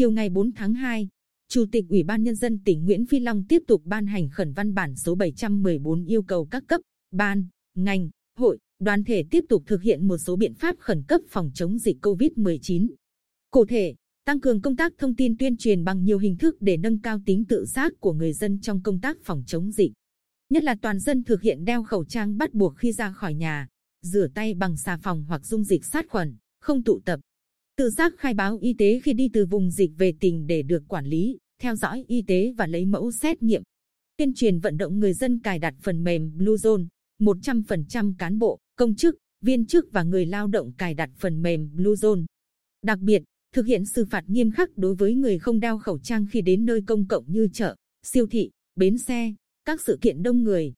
Chiều ngày 4 tháng 2, Chủ tịch Ủy ban Nhân dân tỉnh Nguyễn Phi Long tiếp tục ban hành khẩn văn bản số 714 yêu cầu các cấp, ban, ngành, hội, đoàn thể tiếp tục thực hiện một số biện pháp khẩn cấp phòng chống dịch COVID-19. Cụ thể, tăng cường công tác thông tin tuyên truyền bằng nhiều hình thức để nâng cao tính tự giác của người dân trong công tác phòng chống dịch. Nhất là toàn dân thực hiện đeo khẩu trang bắt buộc khi ra khỏi nhà, rửa tay bằng xà phòng hoặc dung dịch sát khuẩn, không tụ tập. Tự giác khai báo y tế khi đi từ vùng dịch về tỉnh để được quản lý, theo dõi y tế và lấy mẫu xét nghiệm. Tuyên truyền vận động người dân cài đặt phần mềm Bluezone, 100% cán bộ, công chức, viên chức và người lao động cài đặt phần mềm Bluezone. Đặc biệt, thực hiện xử phạt nghiêm khắc đối với người không đeo khẩu trang khi đến nơi công cộng như chợ, siêu thị, bến xe, các sự kiện đông người.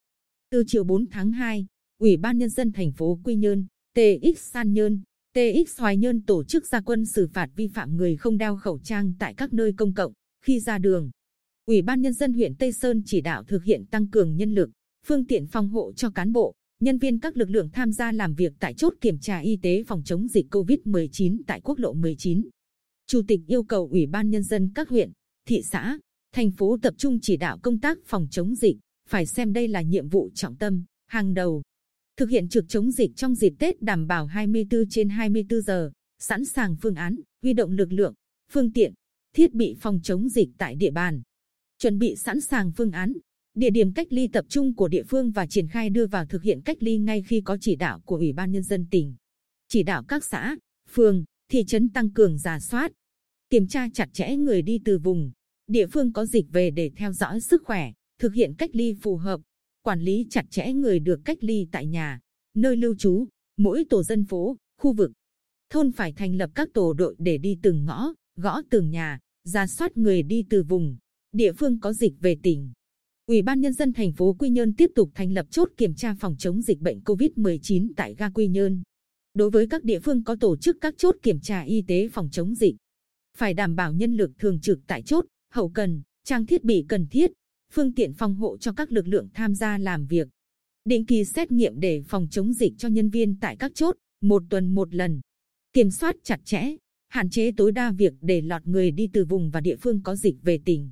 Từ chiều 4 tháng 2, Ủy ban Nhân dân thành phố Quy Nhơn, TX San Nhơn, TX Hoài Nhơn tổ chức gia quân xử phạt vi phạm người không đeo khẩu trang tại các nơi công cộng khi ra đường. Ủy ban Nhân dân huyện Tây Sơn chỉ đạo thực hiện tăng cường nhân lực, phương tiện phòng hộ cho cán bộ, nhân viên các lực lượng tham gia làm việc tại chốt kiểm tra y tế phòng chống dịch COVID-19 tại quốc lộ 19. Chủ tịch yêu cầu Ủy ban Nhân dân các huyện, thị xã, thành phố tập trung chỉ đạo công tác phòng chống dịch, phải xem đây là nhiệm vụ trọng tâm, hàng đầu. Thực hiện trực chống dịch trong dịp Tết đảm bảo 24 trên 24 giờ, sẵn sàng phương án, huy động lực lượng, phương tiện, thiết bị phòng chống dịch tại địa bàn. Chuẩn bị sẵn sàng phương án, địa điểm cách ly tập trung của địa phương và triển khai đưa vào thực hiện cách ly ngay khi có chỉ đạo của Ủy ban Nhân dân tỉnh. Chỉ đạo các xã, phường, thị trấn tăng cường giả soát, kiểm tra chặt chẽ người đi từ vùng, địa phương có dịch về để theo dõi sức khỏe, thực hiện cách ly phù hợp, quản lý chặt chẽ người được cách ly tại nhà, nơi lưu trú, mỗi tổ dân phố, khu vực. Thôn phải thành lập các tổ đội để đi từng ngõ, gõ từng nhà, ra soát người đi từ vùng, địa phương có dịch về tỉnh. Ủy ban Nhân dân thành phố Quy Nhơn tiếp tục thành lập chốt kiểm tra phòng chống dịch bệnh COVID-19 tại ga Quy Nhơn. Đối với các địa phương có tổ chức các chốt kiểm tra y tế phòng chống dịch, phải đảm bảo nhân lực thường trực tại chốt, hậu cần, trang thiết bị cần thiết, phương tiện phòng hộ cho các lực lượng tham gia làm việc. Định kỳ xét nghiệm để phòng chống dịch cho nhân viên tại các chốt, một tuần một lần. Kiểm soát chặt chẽ, hạn chế tối đa việc để lọt người đi từ vùng và địa phương có dịch về tỉnh.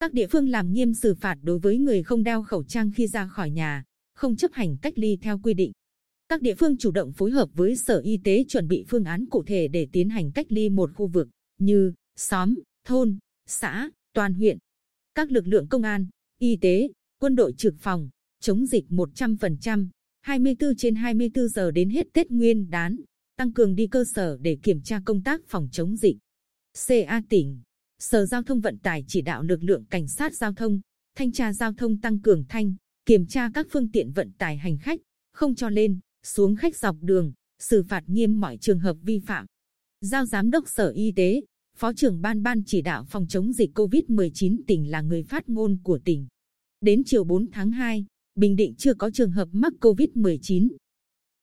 Các địa phương làm nghiêm xử phạt đối với người không đeo khẩu trang khi ra khỏi nhà, không chấp hành cách ly theo quy định. Các địa phương chủ động phối hợp với Sở Y tế chuẩn bị phương án cụ thể để tiến hành cách ly một khu vực như xóm, thôn, xã, toàn huyện. Các lực lượng công an, y tế, quân đội trực phòng, chống dịch 100%, 24 trên 24 giờ đến hết Tết Nguyên đán, tăng cường đi cơ sở để kiểm tra công tác phòng chống dịch. CA tỉnh, Sở Giao thông Vận tải chỉ đạo lực lượng cảnh sát giao thông, thanh tra giao thông tăng cường thanh, kiểm tra các phương tiện vận tải hành khách, không cho lên, xuống khách dọc đường, xử phạt nghiêm mọi trường hợp vi phạm. Giao Giám đốc Sở Y tế, Phó trưởng ban ban chỉ đạo phòng chống dịch COVID-19 tỉnh là người phát ngôn của tỉnh. Đến chiều 4 tháng 2, Bình Định chưa có trường hợp mắc COVID-19.